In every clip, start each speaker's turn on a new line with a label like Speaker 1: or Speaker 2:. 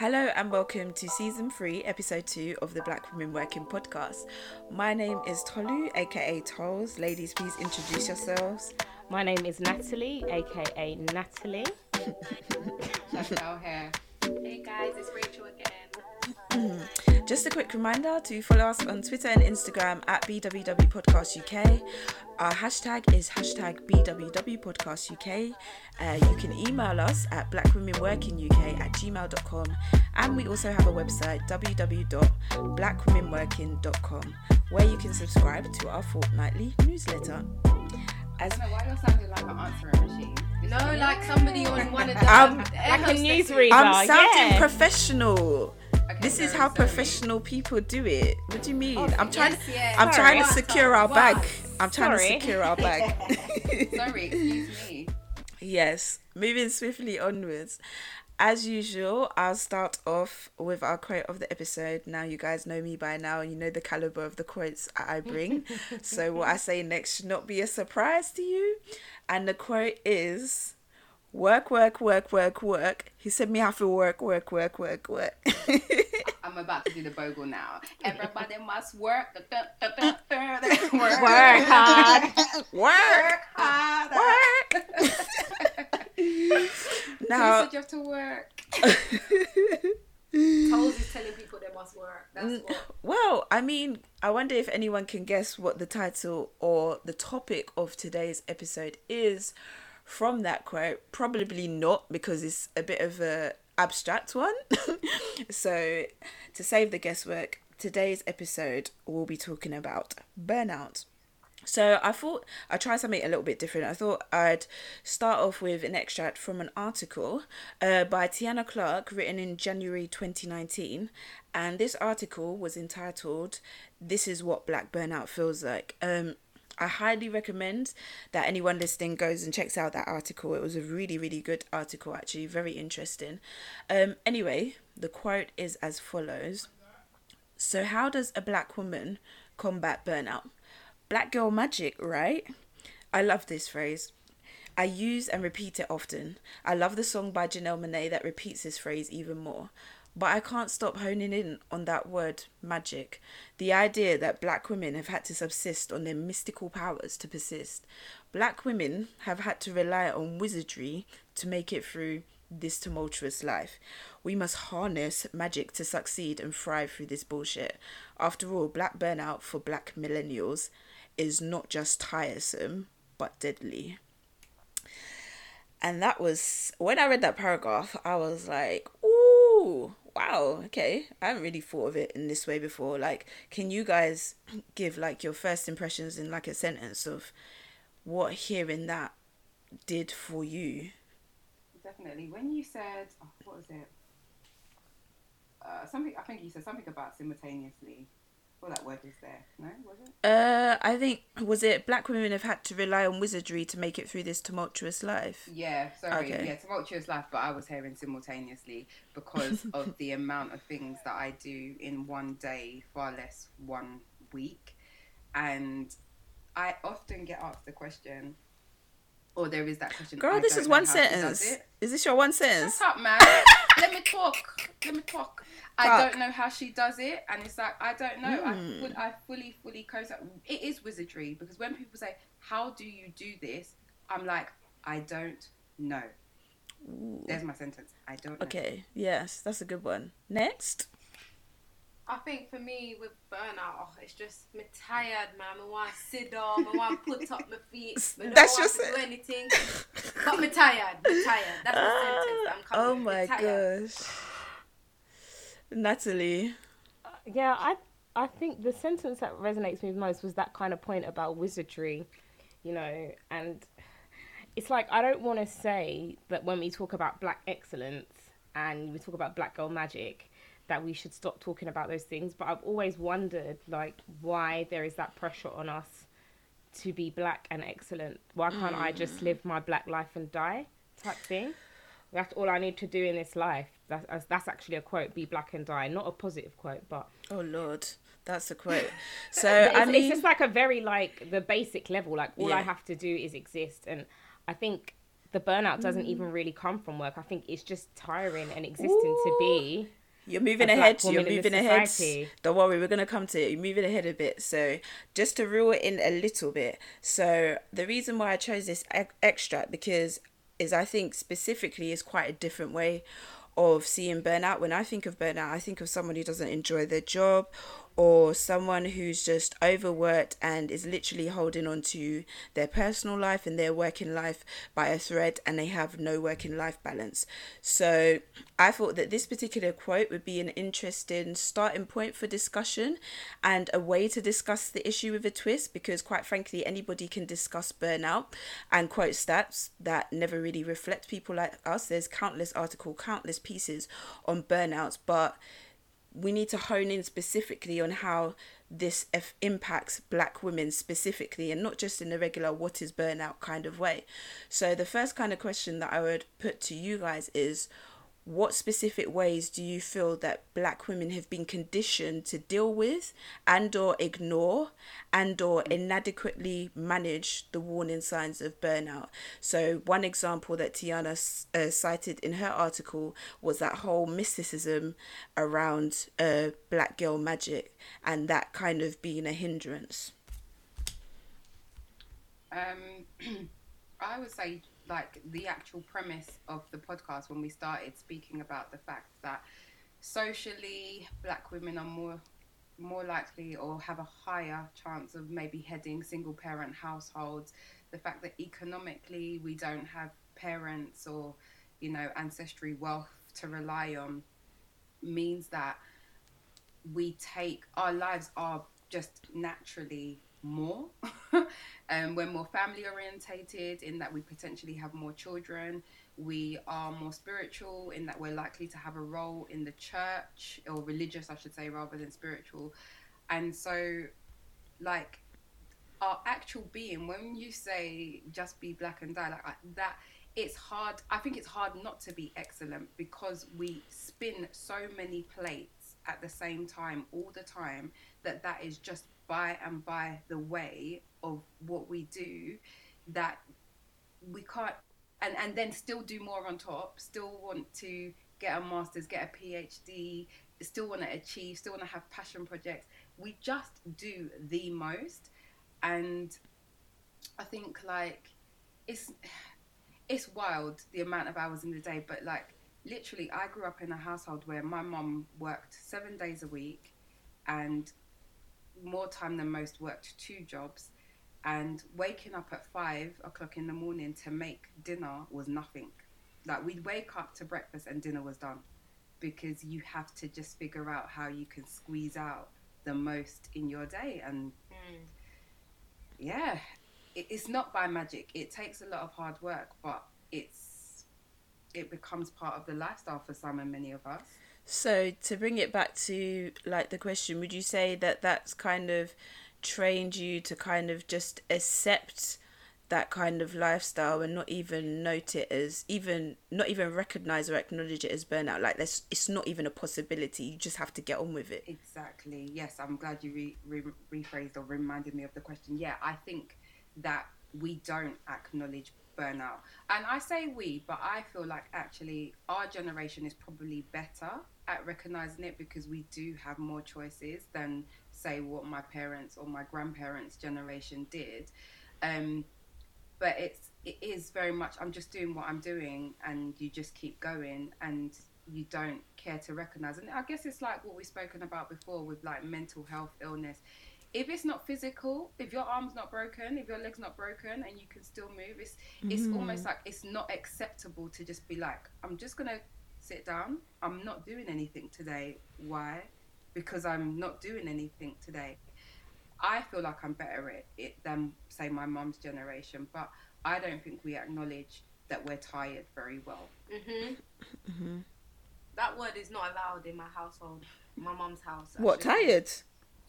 Speaker 1: Hello and welcome to season three, episode two of the Black Women Working podcast. My name is Tolu, aka Tolls. Ladies, please introduce yourselves.
Speaker 2: My name is Natalie, aka Natalie.
Speaker 3: Chantal here.
Speaker 4: Hey guys, it's Rachel again.
Speaker 1: Just a quick reminder to follow us on Twitter and Instagram at BWW Podcast UK. Our hashtag is hashtag BWW Podcast UK. Uh, you can email us at blackwomenworkinguk at gmail.com and we also have a website www.blackwomenworking.com where you can subscribe to our fortnightly newsletter. As
Speaker 3: I don't know why you're sounding like an answering machine.
Speaker 4: No, like somebody on one of the
Speaker 1: Um,
Speaker 2: Like a newsreader.
Speaker 1: I'm sounding
Speaker 2: yeah.
Speaker 1: professional.
Speaker 3: Okay,
Speaker 1: This is how
Speaker 3: sorry.
Speaker 1: professional people do it. What do you mean? Oh, I'm trying.
Speaker 4: yes, yes.
Speaker 1: I'm
Speaker 2: Sorry.
Speaker 1: trying to secure our
Speaker 4: Wow.
Speaker 1: bag. I'm trying
Speaker 2: Sorry.
Speaker 1: to secure our bag.
Speaker 3: Sorry, excuse me.
Speaker 1: yes. Moving swiftly onwards. As usual, I'll start off with our quote of the episode. Now, you guys know me by now. And you know the caliber of the quotes I bring. so, what I say next should not be a surprise to you. And the quote is Work, work, work, work, work. He said me have to work, work, work, work, work.
Speaker 3: I'm about to do the bogle now. Everybody must work. Dun, dun. Work,
Speaker 2: Work hard.
Speaker 1: work,
Speaker 3: hard.
Speaker 1: work. Now,
Speaker 3: said you have to work?
Speaker 4: Tolls is telling people they must work. That's what.
Speaker 1: Well, I mean, I wonder if anyone can guess what the title or the topic of today's episode is from that quote. Probably not because it's a bit of a abstract one. so, to save the guesswork, today's episode we'll be talking about burnout. So I thought I'd try something a little bit different. I thought I'd start off with an extract from an article uh, by Tiana Clark written in January 2019. And this article was entitled, This is What Black Burnout Feels Like. Um, I highly recommend that anyone listening goes and checks out that article. It was a really, really good article, actually, very interesting. Um, anyway, the quote is as follows So, how does a black woman combat burnout? Black girl magic, right? I love this phrase. I use and repeat it often. I love the song by Janelle Monae that repeats this phrase even more. But I can't stop honing in on that word, magic. The idea that black women have had to subsist on their mystical powers to persist. Black women have had to rely on wizardry to make it through this tumultuous life. We must harness magic to succeed and thrive through this bullshit. After all, black burnout for black millennials is not just tiresome, but deadly. And that was when I read that paragraph, I was like, ooh, wow, okay. I haven't really thought of it in this way before. Like, can you guys give like your first impressions in like a sentence of what hearing that did for you?
Speaker 3: Definitely. When you said, oh, what was it? Uh, something. I think you said something about simultaneously. Well, that word is there. No, was it?
Speaker 1: Uh, I think was it black women have had to rely on wizardry to make it through this tumultuous life.
Speaker 3: Yeah, sorry.
Speaker 1: Okay.
Speaker 3: Yeah, tumultuous life, but I was hearing simultaneously because of the amount of things that I do in one day, far less one week. And I often get asked the question, or there is that question.
Speaker 1: Girl,
Speaker 3: I
Speaker 1: this is one
Speaker 3: how she does
Speaker 1: sentence. Is this your one sentence?
Speaker 3: Shut up, man. Let me talk. Let me talk. I don't know how she does it, and it's like I don't know. I,
Speaker 1: Mm.
Speaker 3: full, I fully, fully co It is wizardry because when people say, "How do you do this?" I'm like, I don't know.
Speaker 1: Ooh.
Speaker 3: There's my sentence. I don't know.
Speaker 1: Okay, yes, that's a good one. Next.
Speaker 4: I think for me with burnout, oh, it's just me tired, man. I want to sit down. I want to put up my feet. I don't
Speaker 1: That's
Speaker 4: want
Speaker 1: just
Speaker 4: to
Speaker 1: it.
Speaker 4: do anything. But me tired. Me tired. That's the ah, sentence that I'm coming
Speaker 1: oh my gosh. Natalie.
Speaker 2: Uh, yeah, I I think the sentence that resonates with me most was that kind of point about wizardry, you know, and it's like I don't want to say that when we talk about black excellence and we talk about black girl magic that we should stop talking about those things, but I've always wondered like why there is that pressure on us to be black and excellent. Why can't I just mm. live my black life and die type thing? That's all I need to do in this life. That's that's actually a quote: "Be black and die." Not a positive quote, but
Speaker 1: Oh Lord, that's a quote. So I mean,
Speaker 2: it's just like a very like the basic level. Like all I have to do is exist, and I think the burnout doesn't mm. even really come from work. I think it's just tiring and existing to be.
Speaker 1: You're moving ahead. You're moving ahead. Don't worry, we're gonna come to it. You're moving ahead a bit. So just to reel it in a little bit. So the reason why I chose this ex- extract because is I think specifically is quite a different way of seeing burnout. When I think of burnout, I think of someone who doesn't enjoy their job or someone who's just overworked and is literally holding on to their personal life and their working life by a thread and they have no working life balance. So I thought that this particular quote would be an interesting starting point for discussion and a way to discuss the issue with a twist because quite frankly anybody can discuss burnout and quote stats that never really reflect people like us. There's countless article, countless pieces on burnouts, but we need to hone in specifically on how this f- impacts black women specifically and not just in the regular what is burnout kind of way. So the first kind of question that I would put to you guys is what specific ways do you feel that black women have been conditioned to deal with and or ignore and or inadequately manage the warning signs of burnout? So one example that tiana uh, cited in her article was that whole mysticism around uh, black girl magic and that kind of being a hindrance.
Speaker 3: Um, I would say like the actual premise of the podcast when we started speaking about the fact that socially black women are more more likely or have a higher chance of maybe heading single parent households. The fact that economically we don't have parents or you know ancestry wealth to rely on means that we take our lives are just naturally more um, we're more family orientated in that we potentially have more children. We are more spiritual in that we're likely to have a role in the church or religious i should say rather than spiritual. And so like our actual being when you say just be black and die like that it's hard i think it's hard not to be excellent because we spin so many plates at the same time all the time that that is just by and by the way of what we do that we can't and and then still do more on top still want to get a master's get a phd still want to achieve still want to have passion projects. We just do the most. And i think like it's it's wild the amount of hours in the day but like literally i grew up in a household where my mom worked seven days a week and more time than most worked two jobs and waking up at five o'clock in the morning to make dinner was nothing. Like we'd wake up to breakfast and dinner was done because you have to just figure out how you can squeeze out the most in your day and mm. yeah it, it's not by magic. It takes a lot of hard work but it's it becomes part of the lifestyle for some and many of us
Speaker 1: So to bring it back to like the question, would you say that that's kind of trained you to kind of just accept that kind of lifestyle and not even note it as even not even recognize or acknowledge it as burnout like that's it's not even a possibility you just have to get on with it
Speaker 3: Exactly. Yes, I'm glad you re- re- rephrased or reminded me of the question. Yeah, I think that we don't acknowledge burnout. And I say we, but I feel like actually our generation is probably better at recognizing it because we do have more choices than, say, what my parents or my grandparents' generation did. Um, but it's it is very much I'm just doing what I'm doing and you just keep going and you don't care to recognize. And I guess it's like what we've spoken about before with like mental health illness. If it's not physical if your arm's not broken if your leg's not broken and you can still move it's it's almost like it's not acceptable to just be like I'm just gonna sit down I'm not doing anything today why because I'm not doing anything today I feel like I'm better at it than say my mum's generation, but I don't think we acknowledge that we're tired very well.
Speaker 4: Mhm. That word is not allowed in my household, my mum's house.
Speaker 1: what tired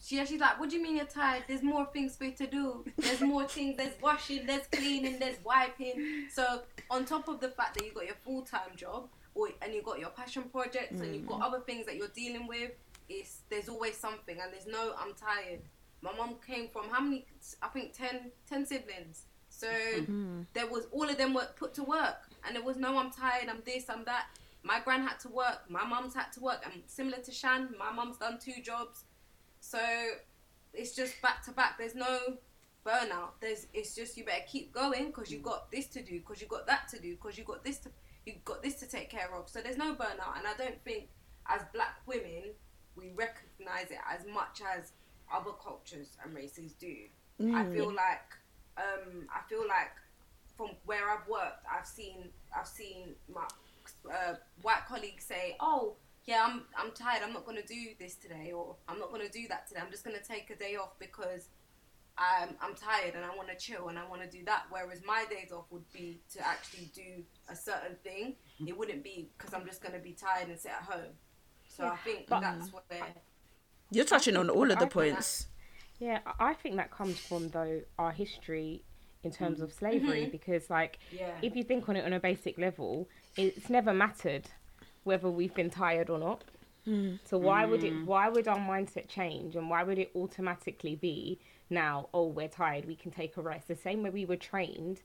Speaker 4: She, she's like, what do you mean you're tired? There's more things for you to do. There's more things. There's washing, there's cleaning, there's wiping. So on top of the fact that you got your full time job, or and you've got your passion projects, and you've got mm. other things that you're dealing with, it's there's always something. And there's no, I'm tired. My mom came from how many? I think 10, 10 siblings. So mm-hmm. there was all of them were put to work, and there was no I'm tired, I'm this, I'm that. My gran had to work, my mum's had to work, and similar to Shan, my mum's done two jobs. So it's just back to back. There's no burnout. There's it's just you better keep going because you mm. got this to do, because you got that to do, because you got this to you got this to take care of. So there's no burnout, and I don't think as black women we recognize it as much as other cultures and races do. I feel like um, I feel like from where I've worked, I've seen I've seen my uh, white colleagues say, "Oh, yeah, I'm I'm tired. I'm not gonna do this today, or I'm not gonna do that today. I'm just gonna take a day off because I'm I'm tired and I want to chill and I want to do that." Whereas my days off would be to actually do a certain thing. Mm-hmm. It wouldn't be because I'm just gonna be tired and sit at home. So I think
Speaker 2: But-
Speaker 4: that's where
Speaker 1: You're touching on all of the
Speaker 2: I think
Speaker 1: points.
Speaker 2: Yeah, I I think that comes from though our history in terms mm-hmm. of slavery mm-hmm. because like
Speaker 4: yeah.
Speaker 2: if you think on it on a basic level, it's never mattered whether we've been tired or not. Mm. So why would it mm. why would our mindset change and why would it automatically be now, oh we're tired, we can take a rest. The same way we were trained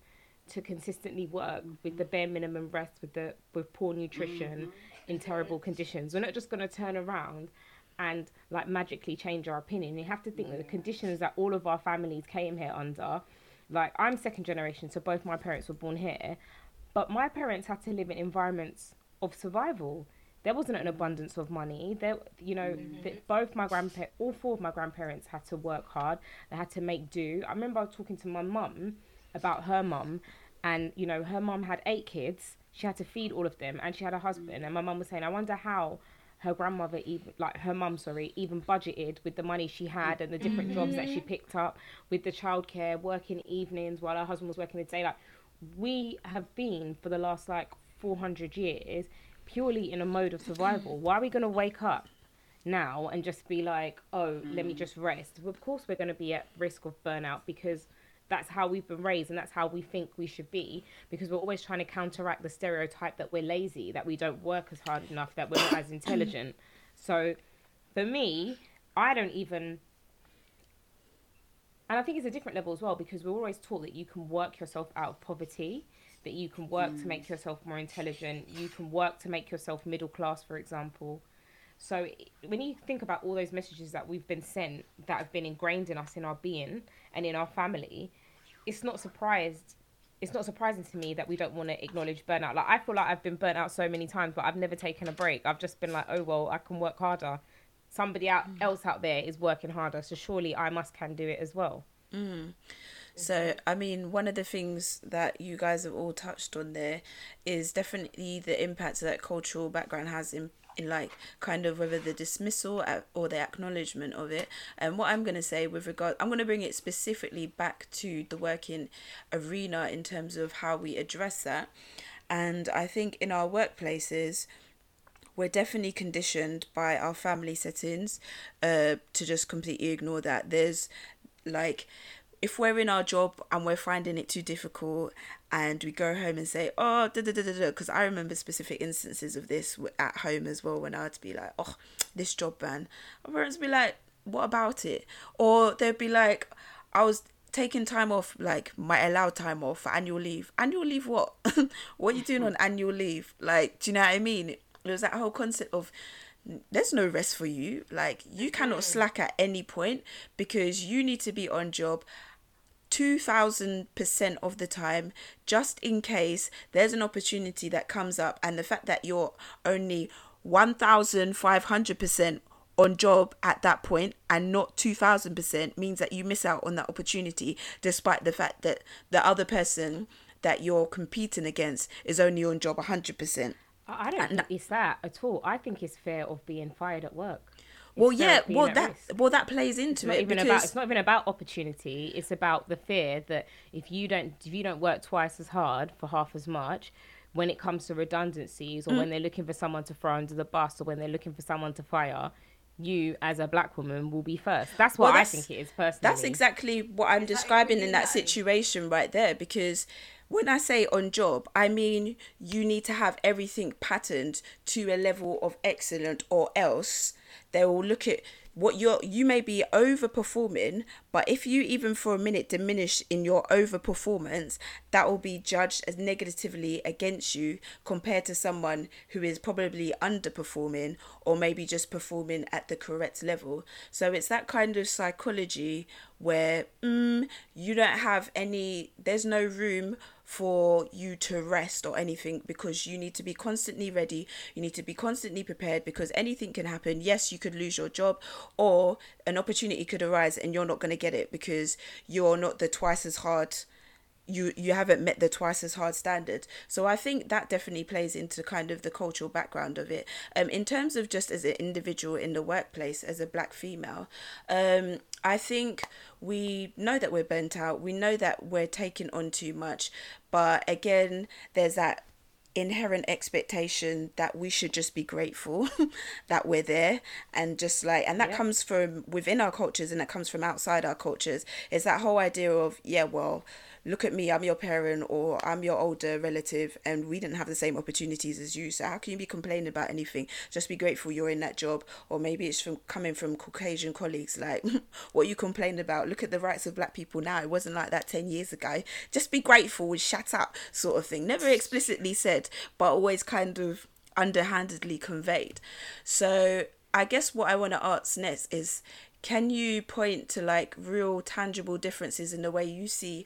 Speaker 2: to consistently work with the bare minimum rest with the with poor nutrition mm-hmm. in terrible conditions. We're not just gonna turn around and like magically change our opinion. You have to think that the conditions that all of our families came here under, like I'm second generation, so both my parents were born here, but my parents had to live in environments of survival. There wasn't an abundance of money. There, you know, mm-hmm. th- both my grandpa, all four of my grandparents had to work hard. They had to make do. I remember talking to my mum about her mum, and you know, her mum had eight kids. She had to feed all of them, and she had a husband. Mm. And my mum was saying, I wonder how her grandmother even like her mum sorry even budgeted with the money she had and the different jobs that she mm-hmm. picked up with the childcare working evenings while her husband was working the day like we have been for the last like 400 years purely in a mode of survival. Why are we going to wake up now and just be like oh let me mm. just rest well, of course we're going to be at risk of burnout because that's how we've been raised and that's how we think we should be because we're always trying to counteract the stereotype that we're lazy that we don't work as hard enough that we're not as intelligent. So for me i don't even and i think it's a different level as well because we're always taught that you can work yourself out of poverty that you can work to make mm. yourself more intelligent you can work to make yourself middle class for example so when you think about all those messages that we've been sent that have been ingrained in us in our being and in our family, it's not surprised. It's not surprising to me that we don't want to acknowledge burnout. Like I feel like I've been burnt out so many times, but I've never taken a break. I've just been like, oh well, I can work harder. Somebody out mm. else out there is working harder, so surely I must can do it as well. Mm.
Speaker 1: So, I mean, one of the things that you guys have all touched on there is definitely the impact that cultural background has in, in like, kind of whether the dismissal or the acknowledgement of it. And what I'm going to say with regard, I'm going to bring it specifically back to the working arena in terms of how we address that. And I think in our workplaces, we're definitely conditioned by our family settings uh, to just completely ignore that. There's like, if we're in our job and we're finding it too difficult and we go home and say, oh, da da da da da, because I remember specific instances of this at home as well when I'd be like, oh, this job, man. My parents would be like, what about it? Or they'd be like, I was taking time off, like my allowed time off for annual leave. Annual leave, what? what are you doing on annual leave? Like, do you know what I mean? It was that whole concept of there's no rest for you. Like, you cannot slack at any point because you need to be on job 2000% of the time just in case there's an opportunity that comes up and the fact that you're only 1500% on job at that point and not 2000% means that you miss out on that opportunity despite the fact that the other person that you're competing against is only on job 100%
Speaker 2: I, I don't think it's that at all. I think it's fear of being fired at work.
Speaker 1: Well yeah well that
Speaker 2: risk.
Speaker 1: well that plays into
Speaker 2: it's not
Speaker 1: it
Speaker 2: even
Speaker 1: because
Speaker 2: about it's not even about opportunity it's about the fear that if you don't if you don't work twice as hard for half as much when it comes to redundancies or
Speaker 1: Mm.
Speaker 2: when they're looking for someone to throw under the bus or when they're looking for someone to fire you as a black woman will be first that's what
Speaker 1: Well,
Speaker 2: i think it is personally
Speaker 1: That's exactly what I'm describing in that? situation right there because when I say on job, I mean you need to have everything patterned to a level of excellent or else they will look at what you're you may be overperforming but if you even for a minute diminish in your overperformance that will be judged as negatively against you compared to someone who is probably underperforming or maybe just performing at the correct level. So it's that kind of psychology where mm, you don't have any there's no room for you to rest or anything because you need to be constantly ready. You need to be constantly prepared because anything can happen. Yes you could lose your job or an opportunity could arise and you're not going to get it because you're not the twice as hard you you haven't met the twice as hard standard. So i think that definitely plays into kind of the cultural background of it. Um in terms of just as an individual in the workplace as a black female um i think we know that we're burnt out. We know that we're taking on too much. But again there's that inherent expectation that we should just be grateful that we're there. And just like and that
Speaker 2: Yeah.
Speaker 1: comes from within our cultures and that comes from outside our cultures is that whole idea of yeah well look at me i'm your parent or i'm your older relative and we didn't have the same opportunities as you. So how can you be complaining about anything? Just be grateful you're in that job or maybe it's from coming from caucasian colleagues. Like what you complain about. Look at the rights of black people now. It wasn't like that 10 years ago. Just be grateful and shut up sort of thing. Never explicitly said but always kind of underhandedly conveyed. So i guess what i want to ask next is can you point to like real tangible differences in the way you see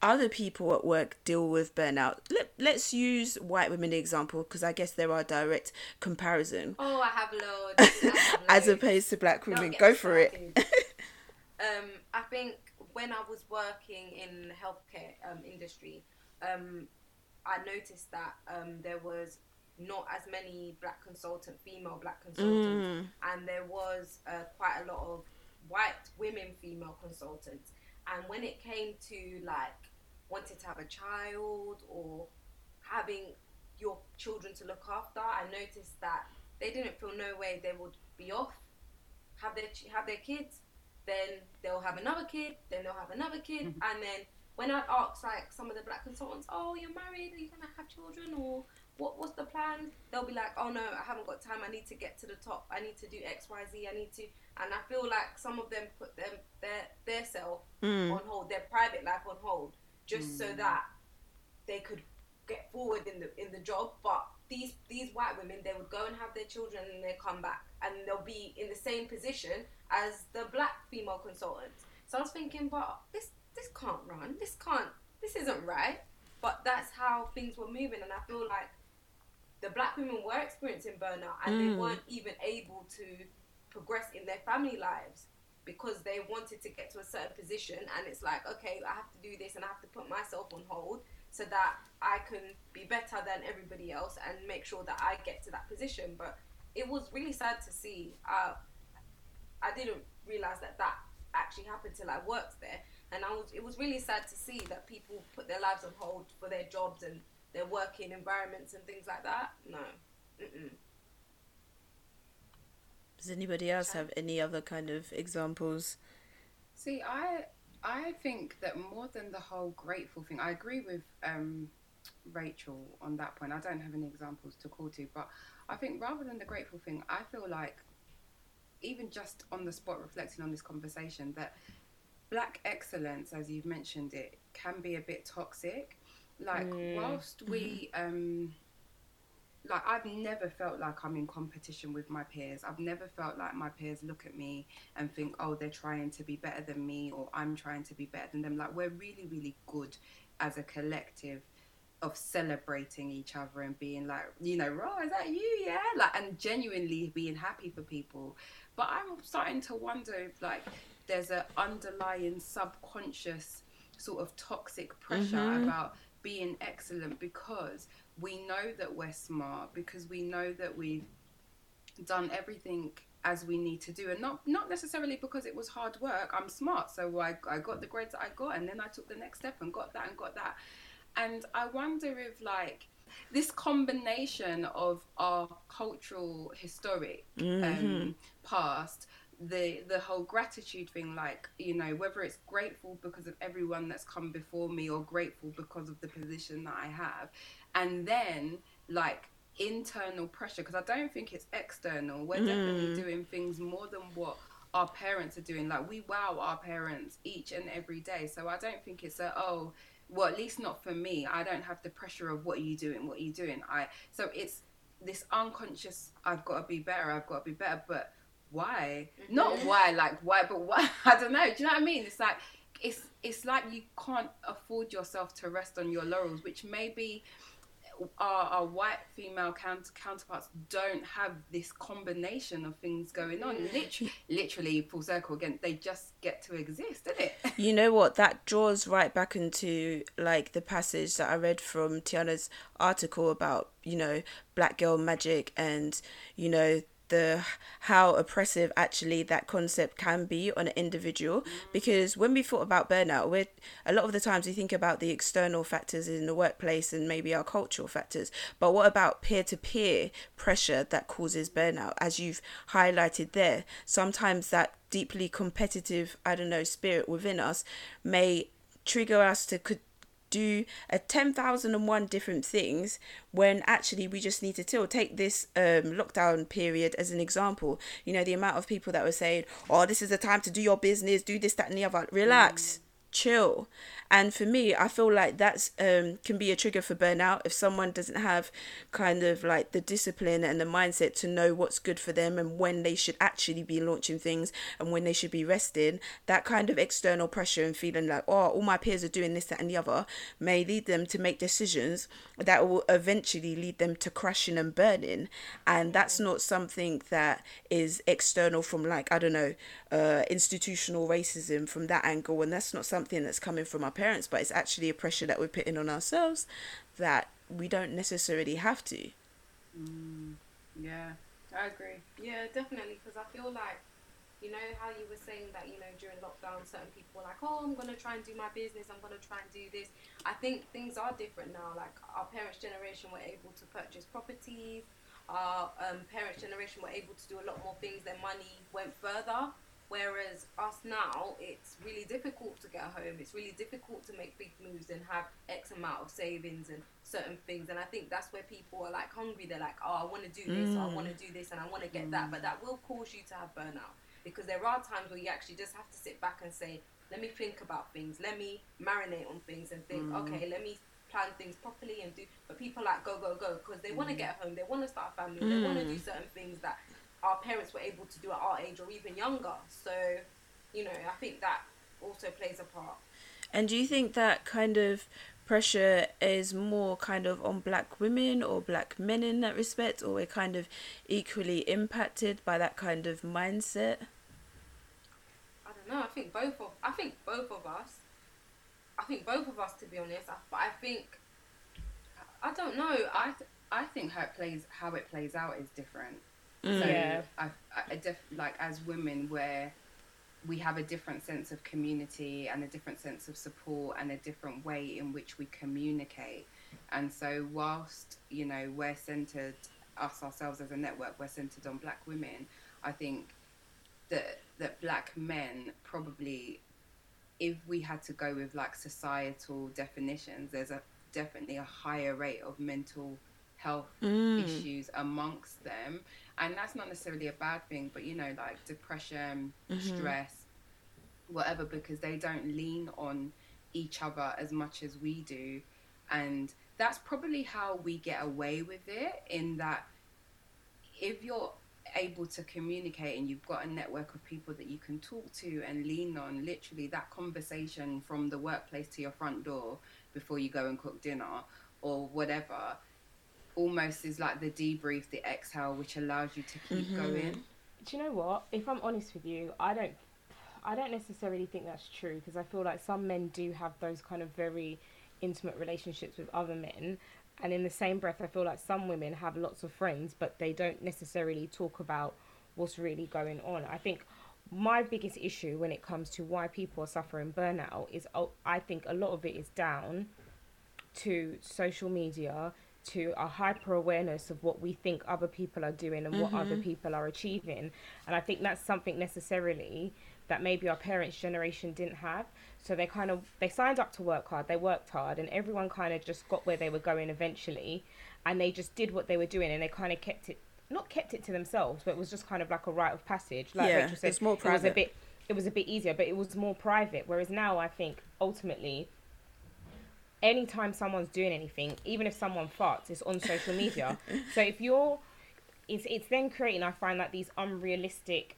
Speaker 1: other people at work deal with burnout. Let, let's use white women example because i guess there are direct comparison.
Speaker 4: Oh, I have loads. I have
Speaker 1: as opposed to black women. go for it.
Speaker 4: um, I think when I was working in the healthcare um, industry, um, I noticed that um, there was not as many black consultant, female black consultants, and there was uh, quite a lot of white women female consultants. And when it came to like wanting to have a child or having your children to look after, I noticed that they didn't feel no way they would be off, have their have their kids, then they'll have another kid, then they'll have another kid, mm-hmm. and then when I'd ask like some of the black consultants, oh, you're married, are you gonna have children, or what what's the plan? They'll be like, oh no, I haven't got time. I need to get to the top. I need to do X, Y, Z. I need to, and I feel like some of them put them their their self mm. on hold, their private life on hold, just so mm. that they could get forward in the in the job. But these these white women, they would go and have their children and they come back, and they'll be in the same position as the black female consultants. So I was thinking, but this this can't run. This can't. This isn't right. But that's how things were moving, and I feel like the black women were experiencing burnout, and they weren't even able to progress in their family lives because they wanted to get to a certain position and it's like okay i have to do this and i have to put myself on hold so that i can be better than everybody else and make sure that i get to that position. But it was really sad to see. Uh, i didn't realize that that actually happened till i worked there. And i was it was really sad to see that people put their lives on hold for their jobs and their working environments and things like that no Mm-mm.
Speaker 1: does anybody else have any other kind of examples
Speaker 3: See, I I think that more than the whole grateful thing, I agree with um, Rachel on that point. I don't have any examples to call to, but I think rather than the grateful thing, I feel like even just on the spot reflecting on this conversation that black excellence, as you've mentioned it, can be a bit toxic. Like whilst we um like I've never felt like I'm in competition with my peers. I've never felt like my peers look at me and think, oh, they're trying to be better than me or I'm trying to be better than them. Like we're really, really good as a collective of celebrating each other and being like, you know, raw, is that you? Yeah. Like and genuinely being happy for people. But I'm starting to wonder if like there's a underlying subconscious sort of toxic pressure about being excellent because we know that we're smart because we know that we've done everything as we need to do. And not not necessarily because it was hard work. I'm smart so I, I got the grades that i got and then i took the next step and got that and got that. And i wonder if like this combination of our cultural historic um, past the the whole gratitude thing like you know whether it's grateful because of everyone that's come before me or grateful because of the position that i have and then like internal pressure because i don't think it's external we're mm. definitely doing things more than what our parents are doing. Like we wow our parents each and every day. So I don't think it's a oh well at least not for me. I don't have the pressure of what are you doing, what are you doing. I so it's this unconscious I've got to be better, I've got to be better, but why? Mm-hmm. Not why, like why, but why? I don't know. Do you know what I mean? It's like it's it's like you can't afford yourself to rest on your laurels, which maybe our, our white female counter, counterparts don't have this combination of things going on. Mm. Literally, literally full circle again. They just get to exist, doesn't it?
Speaker 1: You know what? That draws right back into like the passage that I read from Tiana's article about you know black girl magic and you know the how oppressive actually that concept can be on an individual. Mm. Because when we thought about burnout we're a lot of the times we think about the external factors in the workplace and maybe our cultural factors. But what about peer-to-peer pressure that causes burnout? As you've highlighted there sometimes that deeply competitive i don't know spirit within us may trigger us to do a 10,001 different things when actually we just need to still take this um, lockdown period as an example. You know, the amount of people that were saying, oh, this is the time to do your business, do this, that, and the other. Relax. Chill. And for me i feel like that's um can be a trigger for burnout. If someone doesn't have kind of like the discipline and the mindset to know what's good for them and when they should actually be launching things and when they should be resting that kind of external pressure and feeling like oh all my peers are doing this that and the other may lead them to make decisions that will eventually lead them to crashing and burning. And that's not something that is external from like i don't know uh institutional racism from that angle and that's not something that's coming from our parents, but it's actually a pressure that we're putting on ourselves that we don't necessarily have to.
Speaker 3: Mm, yeah, I agree.
Speaker 4: Yeah, definitely, because I feel like, you know, how you were saying that, you know, during lockdown, certain people were like, oh, I'm going to try and do my business, I'm going to try and do this. I think things are different now. Like, our parents' generation were able to purchase properties, our um, parents' generation were able to do a lot more things, their money went further Whereas us now, it's really difficult to get a home. It's really difficult to make big moves and have X amount of savings and certain things. And I think that's where people are like hungry. They're like, oh, I want to do this, mm. I want to do this, and I want to get mm. that. But that will cause you to have burnout because there are times where you actually just have to sit back and say, let me think about things, let me marinate on things and think, mm. okay, let me plan things properly and do. But people like go go go because they want to mm. get a home, they want to start a family, they want to do mm. certain things that our parents were able to do at our age or even younger. So, you know, I think that also plays a part.
Speaker 1: And do you think that kind of pressure is more kind of on black women or black men in that respect, or we're kind of equally impacted by that kind of mindset?
Speaker 4: I don't know. I think both of I think both of us. I think both of us, to be honest. but I think I don't know.
Speaker 3: I th- I think how it plays how it plays out is different. Mm. So yeah. I, I def- like as women, where we have a different sense of community and a different sense of support and a different way in which we communicate. And so, whilst you know we're centered, us ourselves as a network, we're centered on Black women. I think that that Black men probably, if we had to go with like societal definitions, there's a definitely a higher rate of mental health mm. issues amongst them and that's not necessarily a bad thing but you know like depression mm-hmm. stress whatever because they don't lean on each other as much as we do and that's probably how we get away with it in that if you're able to communicate and you've got a network of people that you can talk to and lean on literally that conversation from the workplace to your front door before you go and cook dinner or whatever almost is like the debrief, the exhale, which allows you to keep mm-hmm. going.
Speaker 2: Do you know what? If I'm honest with you, I don't, I don't necessarily think that's true because I feel like some men do have those kind of very intimate relationships with other men. And in the same breath, I feel like some women have lots of friends, but they don't necessarily talk about what's really going on. I think my biggest issue when it comes to why people are suffering burnout is oh, I think a lot of it is down to social media, to a hyper awareness of what we think other people are doing and mm-hmm. what other mm-hmm. people are achieving. And I think that's something necessarily that maybe our parents' generation didn't have. So they kind of they signed up to work hard, they worked hard, and everyone kind of just got where they were going eventually, and they just did what they were doing, and they kind of kept it not kept it to themselves, but it was just kind of like a rite of passage. Like
Speaker 1: Yeah,
Speaker 2: Rachel said,
Speaker 1: it's more
Speaker 2: It was a
Speaker 1: private.
Speaker 2: bit. It was a bit easier, but it was more private. Whereas now, I think ultimately, anytime someone's doing anything, even if someone farts, it's on social media. so if you're, it's it's then creating. I find like these unrealistic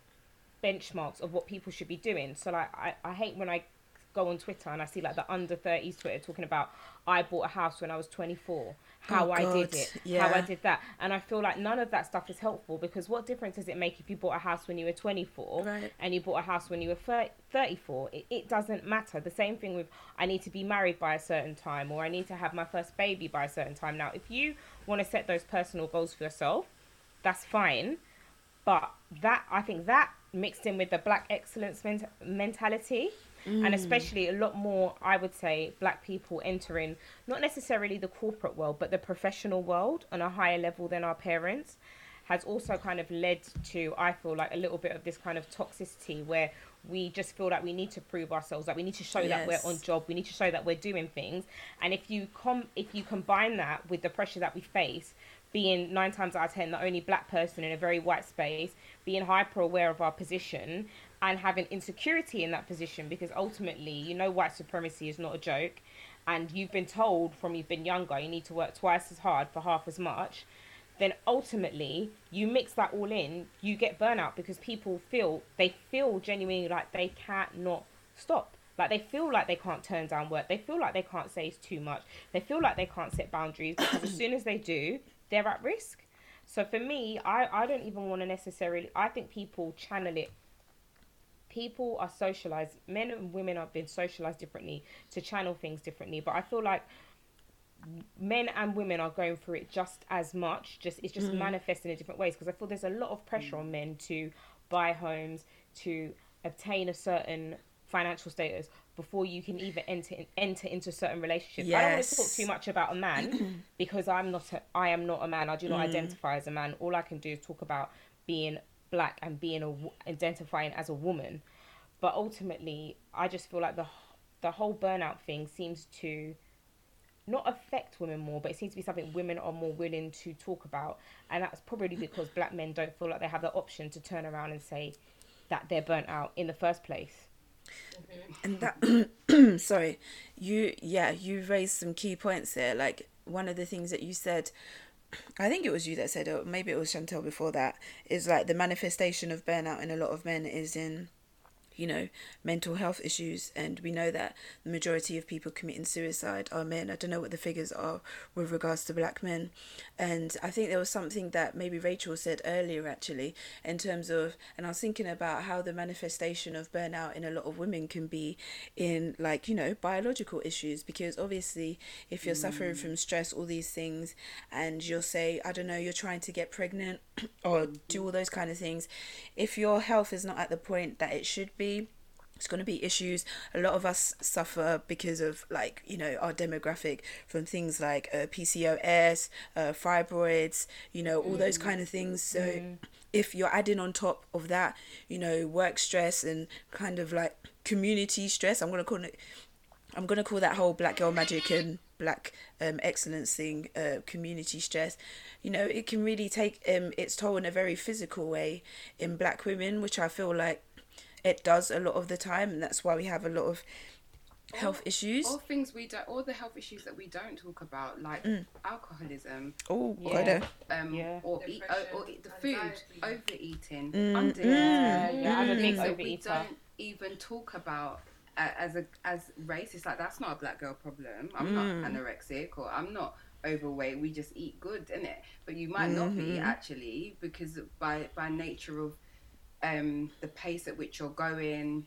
Speaker 2: benchmarks of what people should be doing. So like I, I hate when I go on Twitter and I see like the under 30s Twitter talking about I bought a house when I was 24, how
Speaker 1: Oh,
Speaker 2: I did it, how. I did that. And I feel like none of that stuff is helpful because what difference does it make if you bought a house when you were 24
Speaker 1: Right.
Speaker 2: and you bought a house when you were 30, 34? It, it doesn't matter. The same thing with I need to be married by a certain time or I need to have my first baby by a certain time. Now, if you want to set those personal goals for yourself, that's fine but that I think that mixed in with the black excellence ment- mentality, and mm. especially a lot more, I would say, black people entering not necessarily the corporate world, but the professional world on a higher level than our parents, has also kind of led to I feel like a little bit of this kind of toxicity where we just feel like we need to prove ourselves, that we need to show that we're on job, we need to show that we're doing things, and if you com if you combine that with the pressure that we face being nine times out of ten the only black person in a very white space, being hyper aware of our position and having insecurity in that position because ultimately, you know, white supremacy is not a joke. And you've been told from you've been younger, you need to work twice as hard for half as much. Then ultimately, you mix that all in, you get burnout because people feel, they feel genuinely like they cannot stop. Like they feel like they can't turn down work. They feel like they can't say it's too much. They feel like they can't set boundaries because as soon as they do, they're at risk. So for me, I, I don't even want to necessarily. I think people channel it. People are socialized. Men and women have been socialized differently to channel things differently. But I feel like men and women are going through it just as much. Just it's just mm. manifesting in different ways. Because I feel there's a lot of pressure on mm. men to buy homes, to obtain a certain financial status before you can even enter enter into certain relationships. I don't want to talk too much about a man because I'm not a, I am not a man. I do not mm. identify as a man. All I can do is talk about being black and being a identifying as a woman. But ultimately, I just feel like the the whole burnout thing seems to not affect women more, but it seems to be something women are more willing to talk about, and that's probably because black men don't feel like they have the option to turn around and say that they're burnt out in the first place. Mm-hmm.
Speaker 1: and that sorry you yeah you raised some key points there like one of the things that you said i think it was you that said it or maybe it was Chantal before that is like the manifestation of burnout in a lot of men is in you know mental health issues and we know that the majority of people committing suicide are men. I don't know what the figures are with regards to black men. And i think there was something that maybe rachel said earlier actually in terms of and i was thinking about how the manifestation of burnout in a lot of women can be in like you know biological issues. Because obviously if you're suffering from mm. stress all these things and you'll say i don't know you're trying to get pregnant or do all those kind of things if your health is not at the point that it should be it's going to be issues. A lot of us suffer because of like you know our demographic from things like uh, pcos uh, fibroids you know all those kind of things. So if you're adding on top of that you know work stress and kind of like community stress i'm going to call it I'm gonna call that whole black girl magic and black um, excellence thing uh, community stress. You know, it can really take um, its toll in a very physical way in black women, which I feel like it does a lot of the time, and that's why we have a lot of health issues.
Speaker 3: All things we don't, all the health issues that we don't talk about, like alcoholism,
Speaker 1: Oh,
Speaker 2: Yeah.
Speaker 1: God, uh,
Speaker 3: um,
Speaker 2: Yeah.
Speaker 3: or, eat,
Speaker 4: Depression,
Speaker 3: or, eat the food,
Speaker 4: anxiety.
Speaker 3: overeating,
Speaker 1: Mm,
Speaker 3: under
Speaker 2: Yeah, yeah, I'm a big
Speaker 3: things that we don't even talk about uh, as a as race. It's like that's not a black girl problem. I'm not anorexic or I'm not overweight. We just eat good, innit? But you might not be actually because by by nature of um, the pace at which you're going.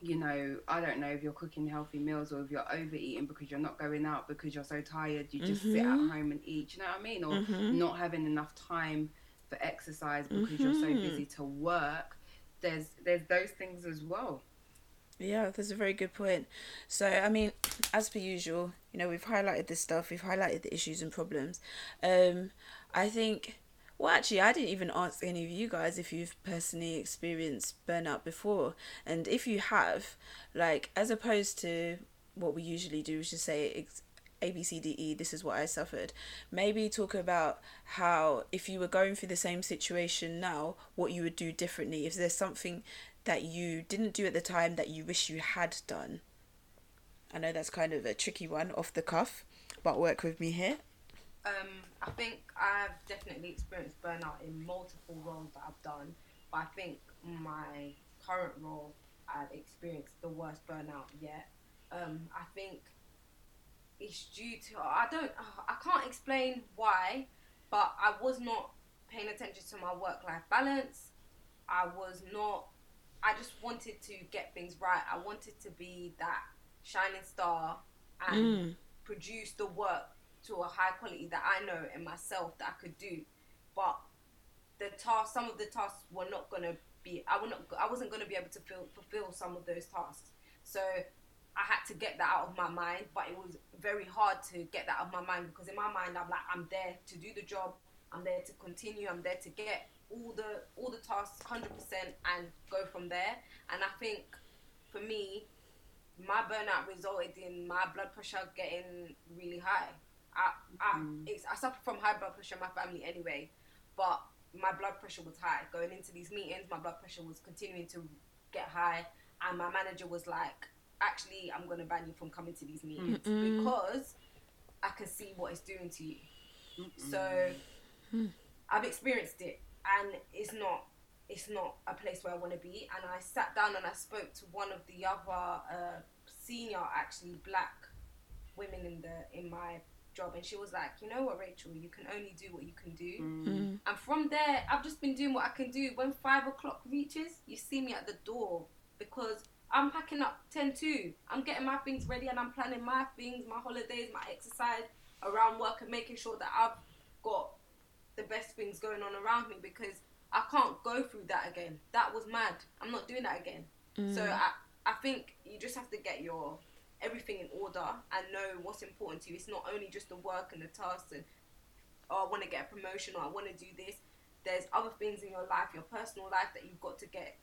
Speaker 3: You know, I don't know if you're cooking healthy meals or if you're overeating because you're not going out because you're so tired. You just sit at home and eat. You know what I mean? Or not having enough time for exercise because you're so busy to work. There's there's those things as well.
Speaker 1: Yeah, that's a very good point. So, I mean, as per usual, you know, we've highlighted this stuff, we've highlighted the issues and problems. Um, I think, well, actually, I didn't even ask any of you guys if you've personally experienced burnout before. And if you have, like, as opposed to what we usually do, is just say, A, B, C, D, E, this is what I suffered. Maybe talk about how, if you were going through the same situation now, what you would do differently. If there's something that you didn't do at the time that you wish you had done. I know that's kind of a tricky one off the cuff, but work with me here.
Speaker 4: Um, I think I've definitely experienced burnout in multiple roles that I've done, but I think my current role, I've experienced the worst burnout yet. Um, I think it's due to I don't I can't explain why, but I was not paying attention to my work life balance. I was not. I just wanted to get things right. I wanted to be that shining star and
Speaker 1: Mm.
Speaker 4: produce the work to a high quality that I know in myself that I could do. But the task, some of the tasks were not gonna be. I would not. I wasn't gonna be able to feel, fulfill some of those tasks. So I had to get that out of my mind. But it was very hard to get that out of my mind because in my mind I'm like I'm there to do the job. I'm there to continue. I'm there to get all the all the tasks 100% and go from there. And I think for me, my burnout resulted in my blood pressure getting really high. I I, it's, I suffer from high blood pressure in my family anyway, but my blood pressure was high going into these meetings. My blood pressure was continuing to get high, and my manager was like, "Actually, I'm gonna ban you from coming to these meetings because I can see what it's doing to you." So I've experienced it, and it's not it's not a place where I want to be. And I sat down and I spoke to one of the other uh, senior, actually black women in the in my job, and she was like, "You know what, Rachel? You can only do what you can do."
Speaker 1: Mm.
Speaker 4: And from there, I've just been doing what I can do. When five o'clock reaches, you see me at the door because I'm packing up 10 2. I'm getting my things ready and I'm planning my things, my holidays, my exercise around work and making sure that I've got the best things going on around me because I can't go through that again. That was mad. I'm not doing that again. So I, I think you just have to get your everything in order and know what's important to you. It's not only just the work and the tasks and oh, I want to get a promotion or I want to do this. There's other things in your life, your personal life that you've got to get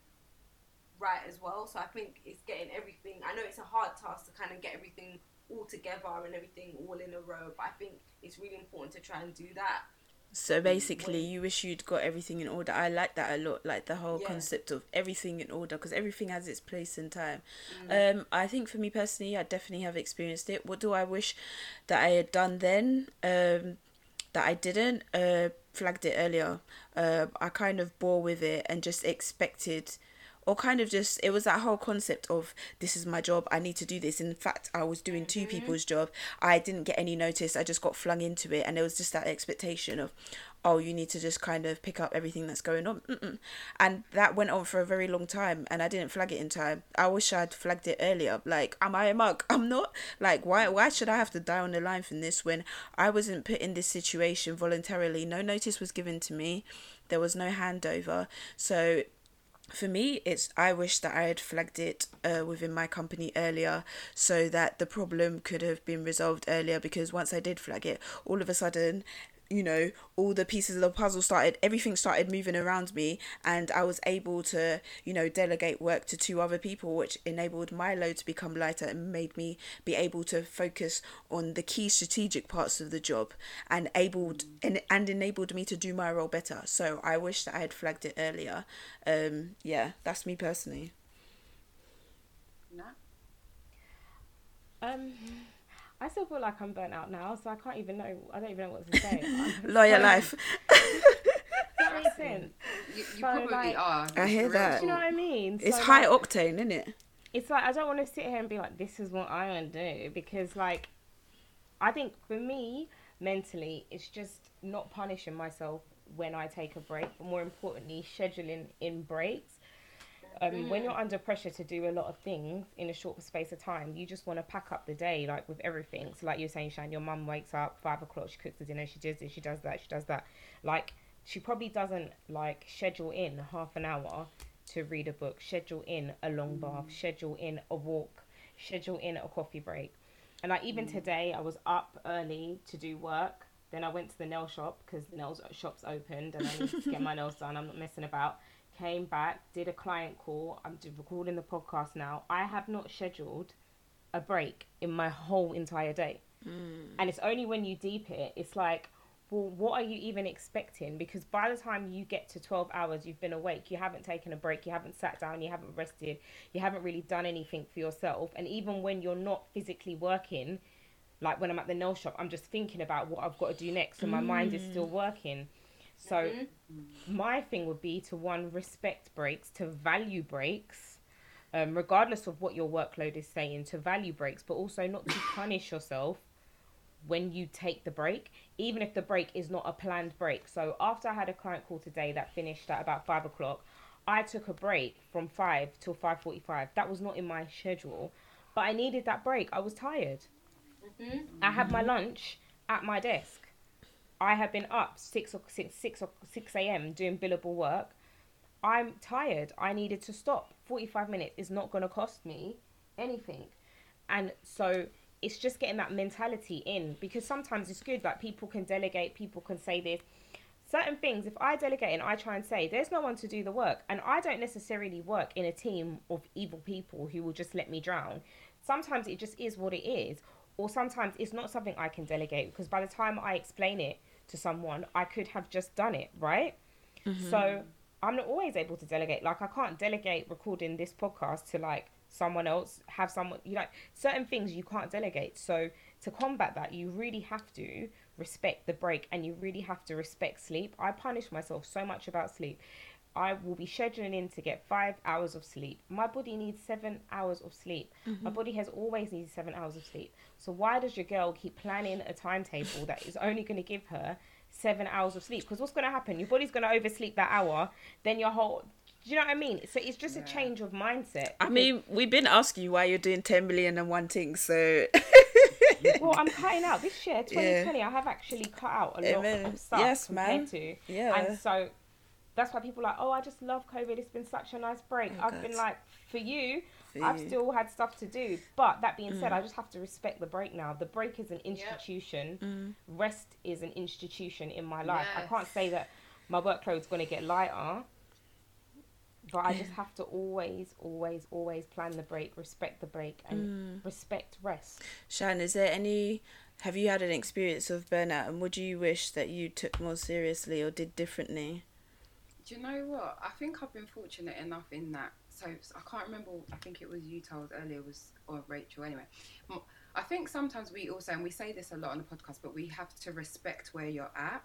Speaker 4: right as well. So I think it's getting everything. I know it's a hard task to kind of get everything all together and everything all in a row, but I think it's really important to try and do that.
Speaker 1: So basically, you wish you'd got everything in order. I like that a lot, like the whole
Speaker 4: Yeah.
Speaker 1: concept of everything in order, because everything has its place and time.
Speaker 4: Mm.
Speaker 1: Um, I think for me personally, I definitely have experienced it. What do I wish that I had done then? Um, that I didn't. Uh, flagged it earlier. Uh, I kind of bore with it and just expected or kind of just it was that whole concept of this is my job i need to do this. In fact i was doing two mm-hmm. people's job. I didn't get any notice i just got flung into it and there was just that expectation of oh you need to just kind of pick up everything that's going on. Mm-mm. and that went on for a very long time and i didn't flag it in time. I wish i'd flagged it earlier like am i a mug? I'm not. Like why why should i have to die on the line from this when i wasn't put in this situation voluntarily? No notice was given to me. There was no handover. So for me it's i wish that i had flagged it uh, within my company earlier so that the problem could have been resolved earlier because once i did flag it all of a sudden you know all the pieces of the puzzle started everything started moving around me and i was able to you know delegate work to two other people which enabled my load to become lighter and made me be able to focus on the key strategic parts of the job and able and, and enabled me to do my role better. So i wish that i had flagged it earlier. Um yeah that's me personally.
Speaker 3: No?
Speaker 2: Um, I still feel like I'm burnt out now, so I can't even know. I don't even know what to say.
Speaker 1: lawyer life
Speaker 2: That makes sense.
Speaker 3: You, you
Speaker 2: So,
Speaker 3: probably
Speaker 2: like-
Speaker 3: are.
Speaker 1: I hear that.
Speaker 2: Do you know what I mean?
Speaker 1: it's
Speaker 2: So,
Speaker 1: high
Speaker 2: like,
Speaker 1: octane isn't it
Speaker 2: it's like I don't want to sit here and be like, this is what I want to do because, like, I think for me mentally, it's just not punishing myself when I take a break, but more importantly, scheduling in breaks. Um, when you're mm. under pressure to do a lot of things in a short space of time, you just want to pack up the day, like with everything. So, like you're saying, Shane, your mum wakes up five o'clock, she cooks the dinner, she does this, she does that, she does that. Like, she probably doesn't like schedule in half an hour to read a book, schedule in a long bath, mm. schedule in a walk, schedule in a coffee break. And like even mm. today, I was up early to do work. Then I went to the nail shop because the nail shop's opened and I need to get my nails done. I'm not messing about. Came back, did a client call. I'm recording the podcast now. I have not scheduled a break in my whole entire day. Mm. And it's only when you deep it, it's like, well, what are you even expecting? Because by the time you get to 12 hours, you've been awake, you haven't taken a break, you haven't sat down, you haven't rested, you haven't really done anything for yourself. And even when you're not physically working, like when I'm at the nail shop, I'm just thinking about what I've got to do next, and my mind is still mm. working. So, mm-hmm. my thing would be to one, respect breaks, to value breaks, um, regardless of what your workload is saying, to value breaks, but also not to punish yourself when you take the break, even if the break is not a planned break. So after I had a client call today that finished at about five o'clock, I took a break from five till five forty-five. That was not in my schedule, but I needed that break. I was tired. Mm-hmm. I had my mm-hmm. lunch at my desk. I have been up six or six six or six a.m. doing billable work. I'm tired. I needed to stop. Forty-five minutes is not going to cost me anything, and so it's just getting that mentality in because sometimes it's good like people can delegate people can say this certain things if i delegate and i try and say there's no one to do the work and i don't necessarily work in a team of evil people who will just let me drown sometimes it just is what it is or sometimes it's not something i can delegate because by the time i explain it to someone i could have just done it right? Mm-hmm. So i'm not always able to delegate. Like i can't delegate recording this podcast to like someone else have someone you like certain things you can't delegate. So to combat that you really have to respect the break and you really have to respect sleep. I punish myself so much about sleep i will be scheduling in to get five hours of sleep my body needs seven hours of sleep my mm-hmm. body has always needed seven hours of sleep so why does your girl keep planning a timetable that is only going to give her seven hours of sleep because what's going to happen your body's going to oversleep that hour then your whole do you know what I mean? So it's just a change of mindset.
Speaker 1: I mean, we've been asking you why you're doing 10 million and one thing, so.
Speaker 2: well, I'm cutting out this year, 2020. I have actually cut out a lot
Speaker 1: Amen.
Speaker 2: of stuff
Speaker 1: Yes,
Speaker 2: compared
Speaker 1: man.
Speaker 2: to.
Speaker 1: Yeah.
Speaker 2: And so that's why people are like, oh, I just love COVID. It's been such a nice break.
Speaker 1: Oh,
Speaker 2: I've been like, for you,
Speaker 1: For
Speaker 2: I've
Speaker 1: you. Mm.
Speaker 2: still had stuff to do. But that being said, I just have to respect the break now. The break is an institution.
Speaker 1: Mm.
Speaker 2: Rest is an institution in my life. I can't say that my workload's going to get lighter. But I just have to always, always, always plan the break, respect the break, and
Speaker 1: Mm.
Speaker 2: respect rest.
Speaker 1: Shan, is there any. Have you had an experience of burnout and would you wish that you took more seriously or did differently?
Speaker 3: Do you know what? I think I've been fortunate enough in that. So I can't remember. I think it was you told earlier was or Rachel. Anyway, I think sometimes we also and we say this a lot on the podcast, but we have to respect where you're at.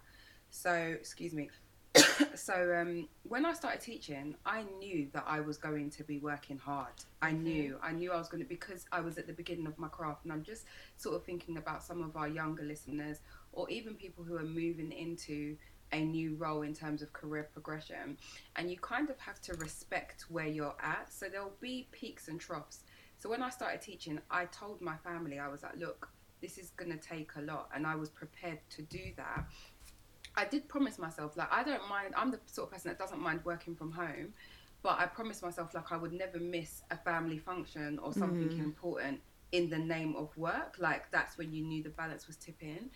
Speaker 3: So excuse me. so um, when I started teaching, I knew that I was going to be working hard. I knew. I knew I was going to because I was at the beginning of my craft, and I'm just sort of thinking about some of our younger listeners, or even people who are moving into a new role in terms of career progression and you kind of have to respect where you're at. So there'll be peaks and troughs. So when i started teaching i told my family i was like look this is going to take a lot and i was prepared to do that. I did promise myself like i don't mind i'm the sort of person that doesn't mind working from home but i promised myself like i would never miss a family function or something important in the name of work. Like that's when you knew the balance was tipping.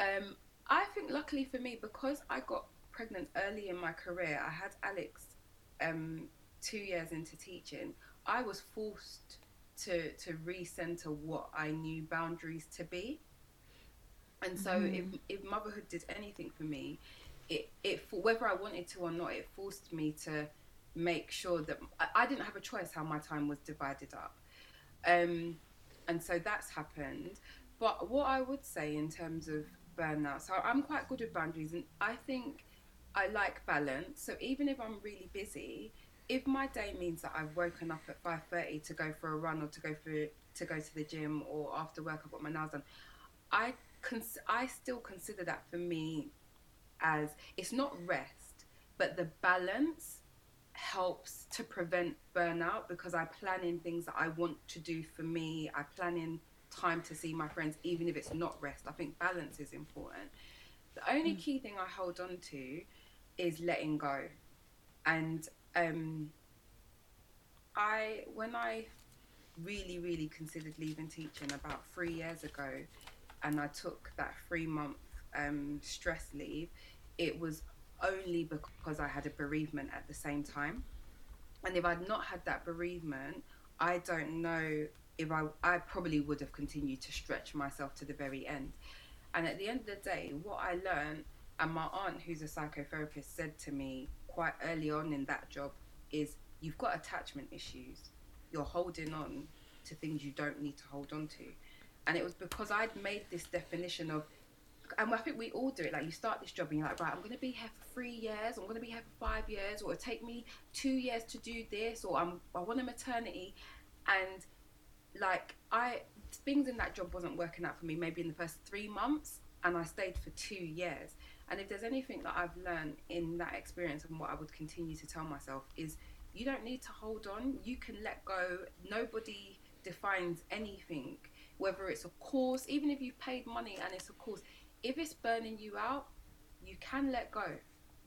Speaker 3: Um, I think luckily for me, because I got pregnant early in my career, I had Alex um, two years into teaching. I was forced to to recenter what I knew boundaries to be. And so, if if motherhood did anything for me, it it whether I wanted to or not, it forced me to make sure that I, I didn't have a choice how my time was divided up. Um, and so that's happened. But what I would say in terms of burnout, so I'm quite good with boundaries, and I think I like balance. So even if I'm really busy, if my day means that I've woken up at five thirty to go for a run or to go for to go to the gym or after work I've got my nails done, I cons- I still consider that for me as it's not rest, but the balance helps to prevent burnout because I plan in things that I want to do for me. I plan in time to see my friends, even if it's not rest. I think balance is important. The only key thing I hold on to is letting go. And um, I, when I really, really considered leaving teaching about three years ago, and I took that three month um, stress leave, it was only because I had a bereavement at the same time. And if I'd not had that bereavement, I don't know if I I probably would have continued to stretch myself to the very end. And at the end of the day, what I learned, and my aunt, who's a psychotherapist, said to me quite early on in that job, is you've got attachment issues. You're holding on to things you don't need to hold on to. And it was because I'd made this definition of, and I think we all do it. Like you start this job and you're like, right, I'm going to be here for three years. I'm going to be here for five years, or it'll take me two years to do this, or I'm I want a maternity, and like I things in that job wasn't working out for me. Maybe in the first three months, and I stayed for two years. And if there's anything that I've learned in that experience and what I would continue to tell myself is you don't need to hold on. You can let go. Nobody defines anything, whether it's a course, even if you've paid money and it's a course. If it's burning you out, you can let go.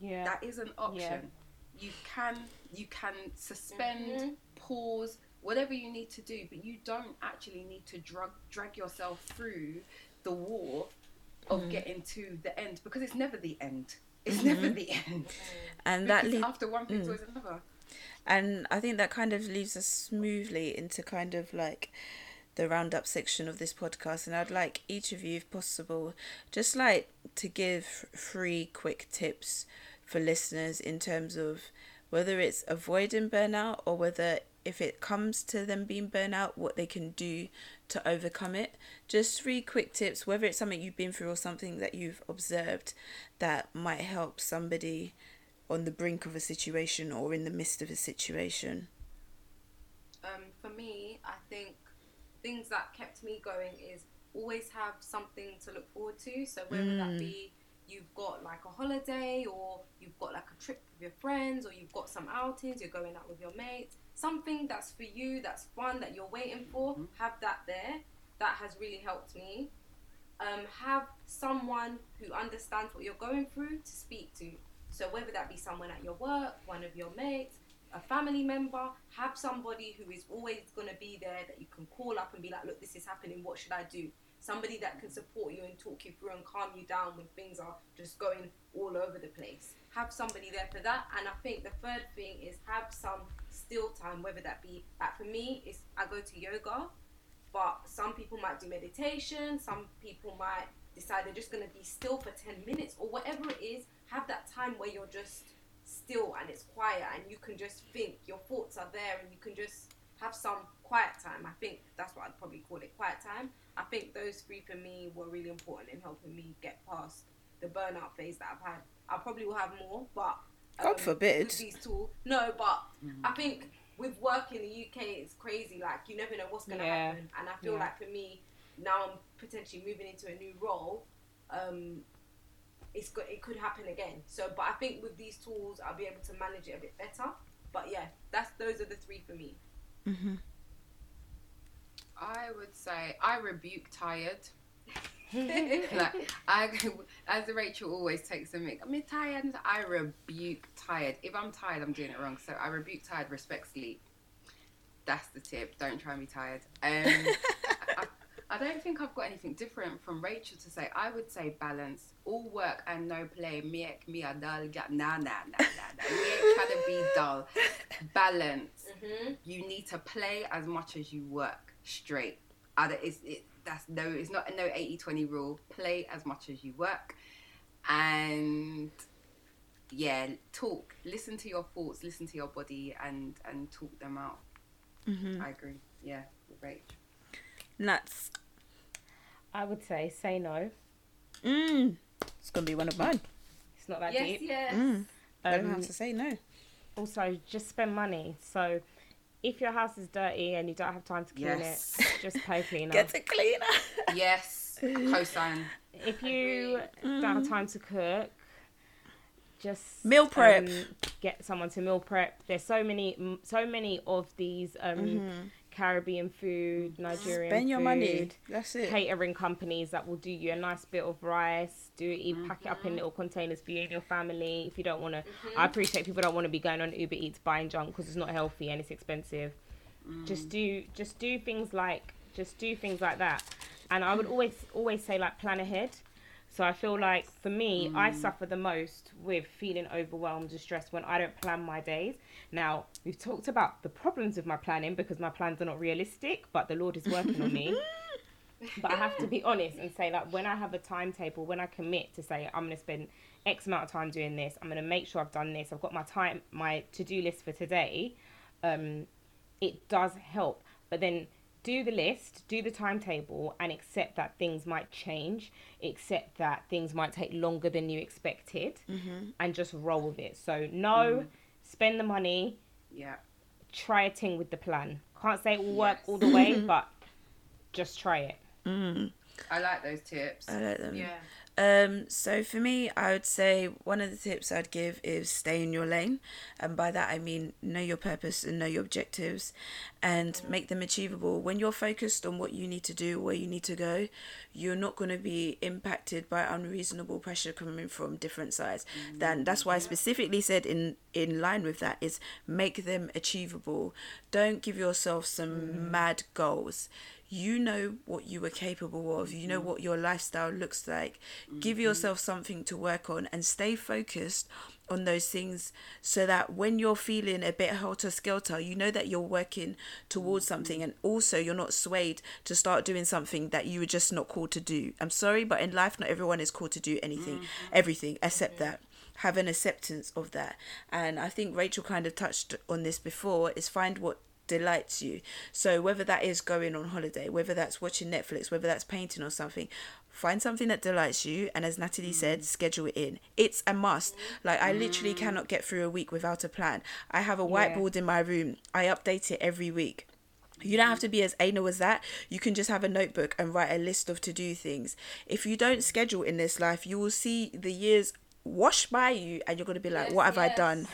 Speaker 2: Yeah.
Speaker 3: That is an option. You can you can suspend,
Speaker 4: Mhm.
Speaker 3: pause, whatever you need to do, but you don't actually need to drag drag yourself through the war of mm-hmm. getting to the end because it's never the end. It's mm-hmm. never the end.
Speaker 1: and that leads
Speaker 3: after one thing's mm. always another.
Speaker 1: and I think that kind of leads us smoothly into kind of like the roundup section of this podcast. And I'd like each of you, if possible, just like to give three quick tips for listeners in terms of whether it's avoiding burnout or whether if it comes to them being burnout, what they can do to overcome it. Just three quick tips, whether it's something you've been through or something that you've observed that might help somebody on the brink of a situation or in the midst of a situation.
Speaker 4: um, for me, I think things that kept me going is always have something to look forward to. So whether that be you've got like a holiday or you've got like a trip with your friends or you've got some outings, you're going out with your mates, something that's for you, that's fun, that you're waiting for, have that there. That has really helped me. Um, have someone who understands what you're going through to speak to. So whether that be someone at your work, one of your mates, a family member, have somebody who is always going to be there that you can call up and be like, look, this is happening, what should I do? Somebody that can support you and talk you through and calm you down when things are just going all over the place. Have somebody there for that. And I think the third thing is have some still time, whether that be, like for me, is I go to yoga, but some people might do meditation, some people might decide they're just going to be still for 10 minutes or whatever it is. Have that time where you're just still and it's quiet and you can just think your thoughts are there and you can just have some quiet time i think that's what i'd probably call it quiet time i think those three for me were really important in helping me get past the burnout phase that i've had i probably will have more but um,
Speaker 1: God forbid.
Speaker 4: these tools no but i think with work in the uk it's crazy like you never know what's going to
Speaker 2: Yeah.
Speaker 4: happen and i feel
Speaker 2: Yeah.
Speaker 4: like for me now i'm potentially moving into a new role um it's go- it could happen again. So, but I think with these tools, I'll be able to manage it a bit better. But yeah, that's those are the three for me.
Speaker 1: Mm-hmm.
Speaker 3: I would say I rebuke tired. like I, as Rachel always takes a mic. I'm tired. I rebuke tired. If I'm tired, I'm doing it wrong. So I rebuke tired. Respect sleep. That's the tip. Don't try and be tired. Um, I, I don't think I've got anything different from Rachel to say. I would say balance. All work and no play. Me, me a dull. ga- Nah, nah, nah, nah, nah. We ain't trying to be dull. Balance
Speaker 4: Mm-hmm.
Speaker 3: you need to play as much as you work straight. Other it's it that's no it's not a no 80-20 rule. Play as much as you work and yeah, talk. Listen to your thoughts, listen to your body and and talk them out.
Speaker 1: Mm-hmm.
Speaker 3: I agree. Yeah, with Rach.
Speaker 1: Nuts.
Speaker 2: I would say say no.
Speaker 1: Mm. It's gonna be one of mine.
Speaker 2: It's not that
Speaker 4: Yes,
Speaker 2: deep.
Speaker 4: yes.
Speaker 1: Mm.
Speaker 2: Don't
Speaker 1: how to say no.
Speaker 2: also, just spend money. So, if your house is dirty and you don't have time to clean
Speaker 3: Yes.
Speaker 2: it, just pay cleaner.
Speaker 1: Get a cleaner.
Speaker 3: Yes. Cosign.
Speaker 2: if you don't have time to cook, just
Speaker 1: Meal prep.
Speaker 2: um, get someone to meal prep. There's so many, so many of these um, Caribbean food, mm. Nigerian
Speaker 1: Spend your money.
Speaker 2: food,
Speaker 1: That's it.
Speaker 2: catering companies that will do you a nice bit of rice, do it, pack it up in mm-hmm. little containers for you and your family. If you don't want to, mm-hmm. I appreciate people don't want to be going on Uber Eats buying junk because it's not healthy and it's expensive. Just mm. do, just do things like, just do things like that. And I would mm. always, always say like plan ahead. So I feel like for me, I suffer the most with feeling overwhelmed and stressed when I don't plan my days. Now, we've talked about the problems with my planning because my plans are not realistic, but the Lord is working on me. But I have to be honest and say like when I have a timetable, when I commit to say I'm gonna spend X amount of time doing this, I'm gonna make sure I've done this, I've got my time my to do list for today, um, it does help. But then do the list, do the timetable, and accept that things might change, accept that things might take longer than you expected, mm-hmm. and just roll with it. So, no, mm. spend the money,
Speaker 3: Yeah.
Speaker 2: try a thing with the plan. Can't say it will work all the way, but just try it. Mm.
Speaker 3: I like those tips.
Speaker 1: I like them.
Speaker 4: Yeah.
Speaker 1: Um, so for me, I would say one of the tips I'd give is stay in your lane, and by that I mean know your purpose and know your objectives, and make them achievable. When you're focused on what you need to do, where you need to go, you're not going to be impacted by unreasonable pressure coming from different sides. Then that's why I specifically said in in line with that is make them achievable. Don't give yourself some mad goals you know what you were capable of you know mm-hmm. what your lifestyle looks like. Give mm-hmm. yourself something to work on and stay focused on those things so that when you're feeling a bit helter skelter you know that you're working towards mm-hmm. something and also you're not swayed to start doing something that you were just not called to do. I'm sorry but in life not everyone is called to do anything everything except that. Have an acceptance of that. And i think rachel kind of touched on this before is find what delights you. So whether that is going on holiday, whether that's watching Netflix, whether that's painting or something, find something that delights you and as Natalie mm. said, schedule it in. It's a must. Like I literally mm. cannot get through a week without a plan. I have a whiteboard in my room. I update it every week. You don't have to be as anal as that. You can just have a notebook and write a list of to do things. If you don't schedule in this life, you will see the years wash by you and you're going to be like
Speaker 4: Yes,
Speaker 1: what have i
Speaker 4: yes.
Speaker 1: done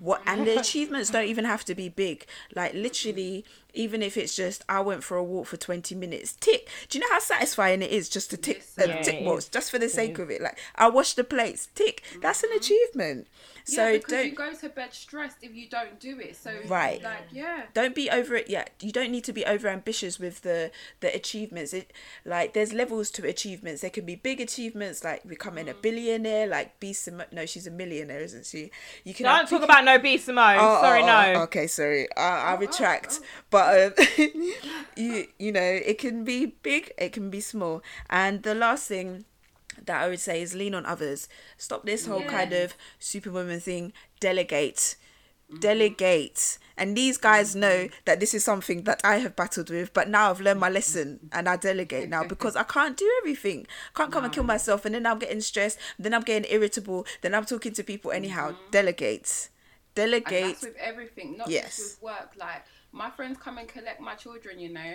Speaker 1: what and the mm. achievements don't even have to be big. Like literally even if it's just i went for a walk for 20 minutes tick do you know how satisfying it is just to tick
Speaker 3: Yes,
Speaker 1: a
Speaker 2: yeah,
Speaker 1: tick
Speaker 2: it
Speaker 1: box just for the sake of it like i washed the plates tick that's an mm-hmm. achievement so
Speaker 5: yeah, because
Speaker 1: don't
Speaker 5: you go to bed stressed if you don't do it. So
Speaker 1: Right.
Speaker 5: like yeah.
Speaker 1: don't be over it yet you don't need to be over ambitious with the the achievements it like there's levels to achievements there can be big achievements like becoming a mm. billionaire like be some no she's a millionaire isn't she you can
Speaker 2: Don't
Speaker 1: have
Speaker 2: talk
Speaker 1: big-
Speaker 2: about no B Simone.
Speaker 1: Oh,
Speaker 2: Sorry,
Speaker 1: oh,
Speaker 2: no.
Speaker 1: Oh, oh, okay, sorry. I, I
Speaker 5: Oh, oh
Speaker 1: retract.
Speaker 5: oh,
Speaker 1: But um, you you know, it can be big, it can be small. And the last thing that I would say is lean on others. Stop this whole kind of superwoman thing. Delegate. Mm-hmm. Delegate. And these guys know mm-hmm. that this is something that I have battled with, but now I've learned my lesson and I delegate now because I can't do everything. Can't come and kill myself and then I'm getting stressed, then I'm getting irritable, then I'm talking to people anyhow. Mm-hmm. Delegate.
Speaker 5: And
Speaker 1: Delegate.
Speaker 5: that's with everything, not
Speaker 1: Yes.
Speaker 5: just with work. Like my friends come and collect my children. You know,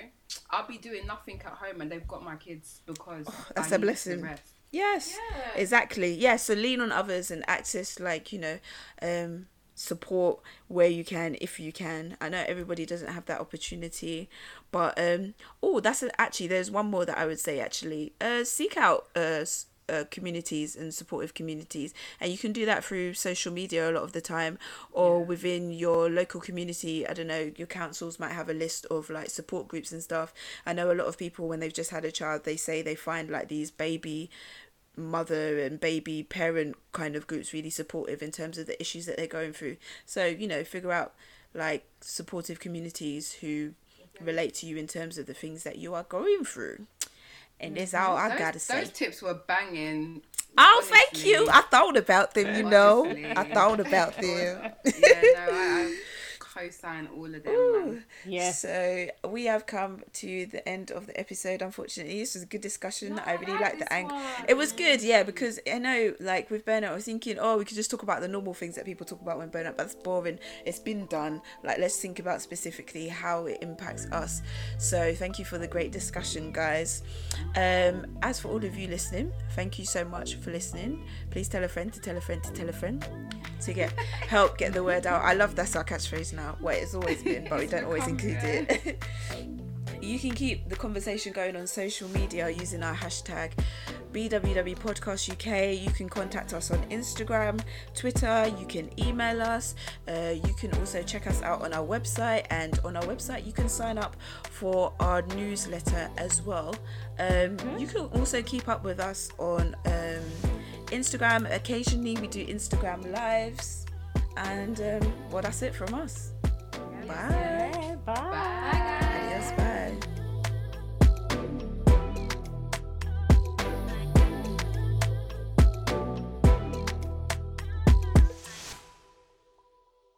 Speaker 5: I'll be doing nothing at home, and they've got my kids because
Speaker 1: Oh, that's
Speaker 5: I
Speaker 1: a blessing.
Speaker 5: rest.
Speaker 1: Yes,
Speaker 5: Yeah.
Speaker 1: exactly. Yeah, so lean on others and access, like, you know, um, support where you can, if you can. I know everybody doesn't have that opportunity, but, um, oh, that's a, actually, there's one more that I would say, actually. Uh, seek out, uh, uh, communities and supportive communities. And you can do that through social media a lot of the time or within your local community. I don't know your councils might have a list of like support groups and stuff. I know a lot of people when they've just had a child they say they find like these baby mother and baby parent kind of groups really supportive in terms of the issues that they're going through. So you know figure out like supportive communities who relate to you in terms of the things that you are going through and that's mm-hmm. all i
Speaker 3: those,
Speaker 1: gotta say
Speaker 3: Those tips were banging.
Speaker 1: Oh, thank you. I thought about them, you know.
Speaker 3: Honestly.
Speaker 1: I thought about them.
Speaker 3: yeah, no, I, I co-sign all of them.
Speaker 1: Ooh.
Speaker 3: Man.
Speaker 2: Yes.
Speaker 1: So we have come to the end of the episode. Unfortunately, this was a good discussion.
Speaker 4: No,
Speaker 1: I
Speaker 4: I
Speaker 1: really
Speaker 4: like
Speaker 1: liked the angle. It was good, yeah, because I know, like with burnout, I was thinking, oh, we could just talk about the normal things that people talk about when burnout, but that's boring. It's been done. Like, let's think about specifically how it impacts us. So thank you for the great discussion, guys. Um, as for all of you listening, thank you so much for listening. Please tell a friend to tell a friend to tell a friend to get help get the word out. I love that's our catchphrase now. Well, it's always been, but we don't always include it. you can keep the conversation going on social media using our hashtag BWW Podcast UK. You can contact us on Instagram, Twitter. You can email us. Uh, you can also check us out on our website, and on our website, you can sign up for our newsletter as well. Um, You can also keep up with us on um, Instagram. Occasionally, we do Instagram lives, and um, well, that's it from us. Bye.
Speaker 2: Bye.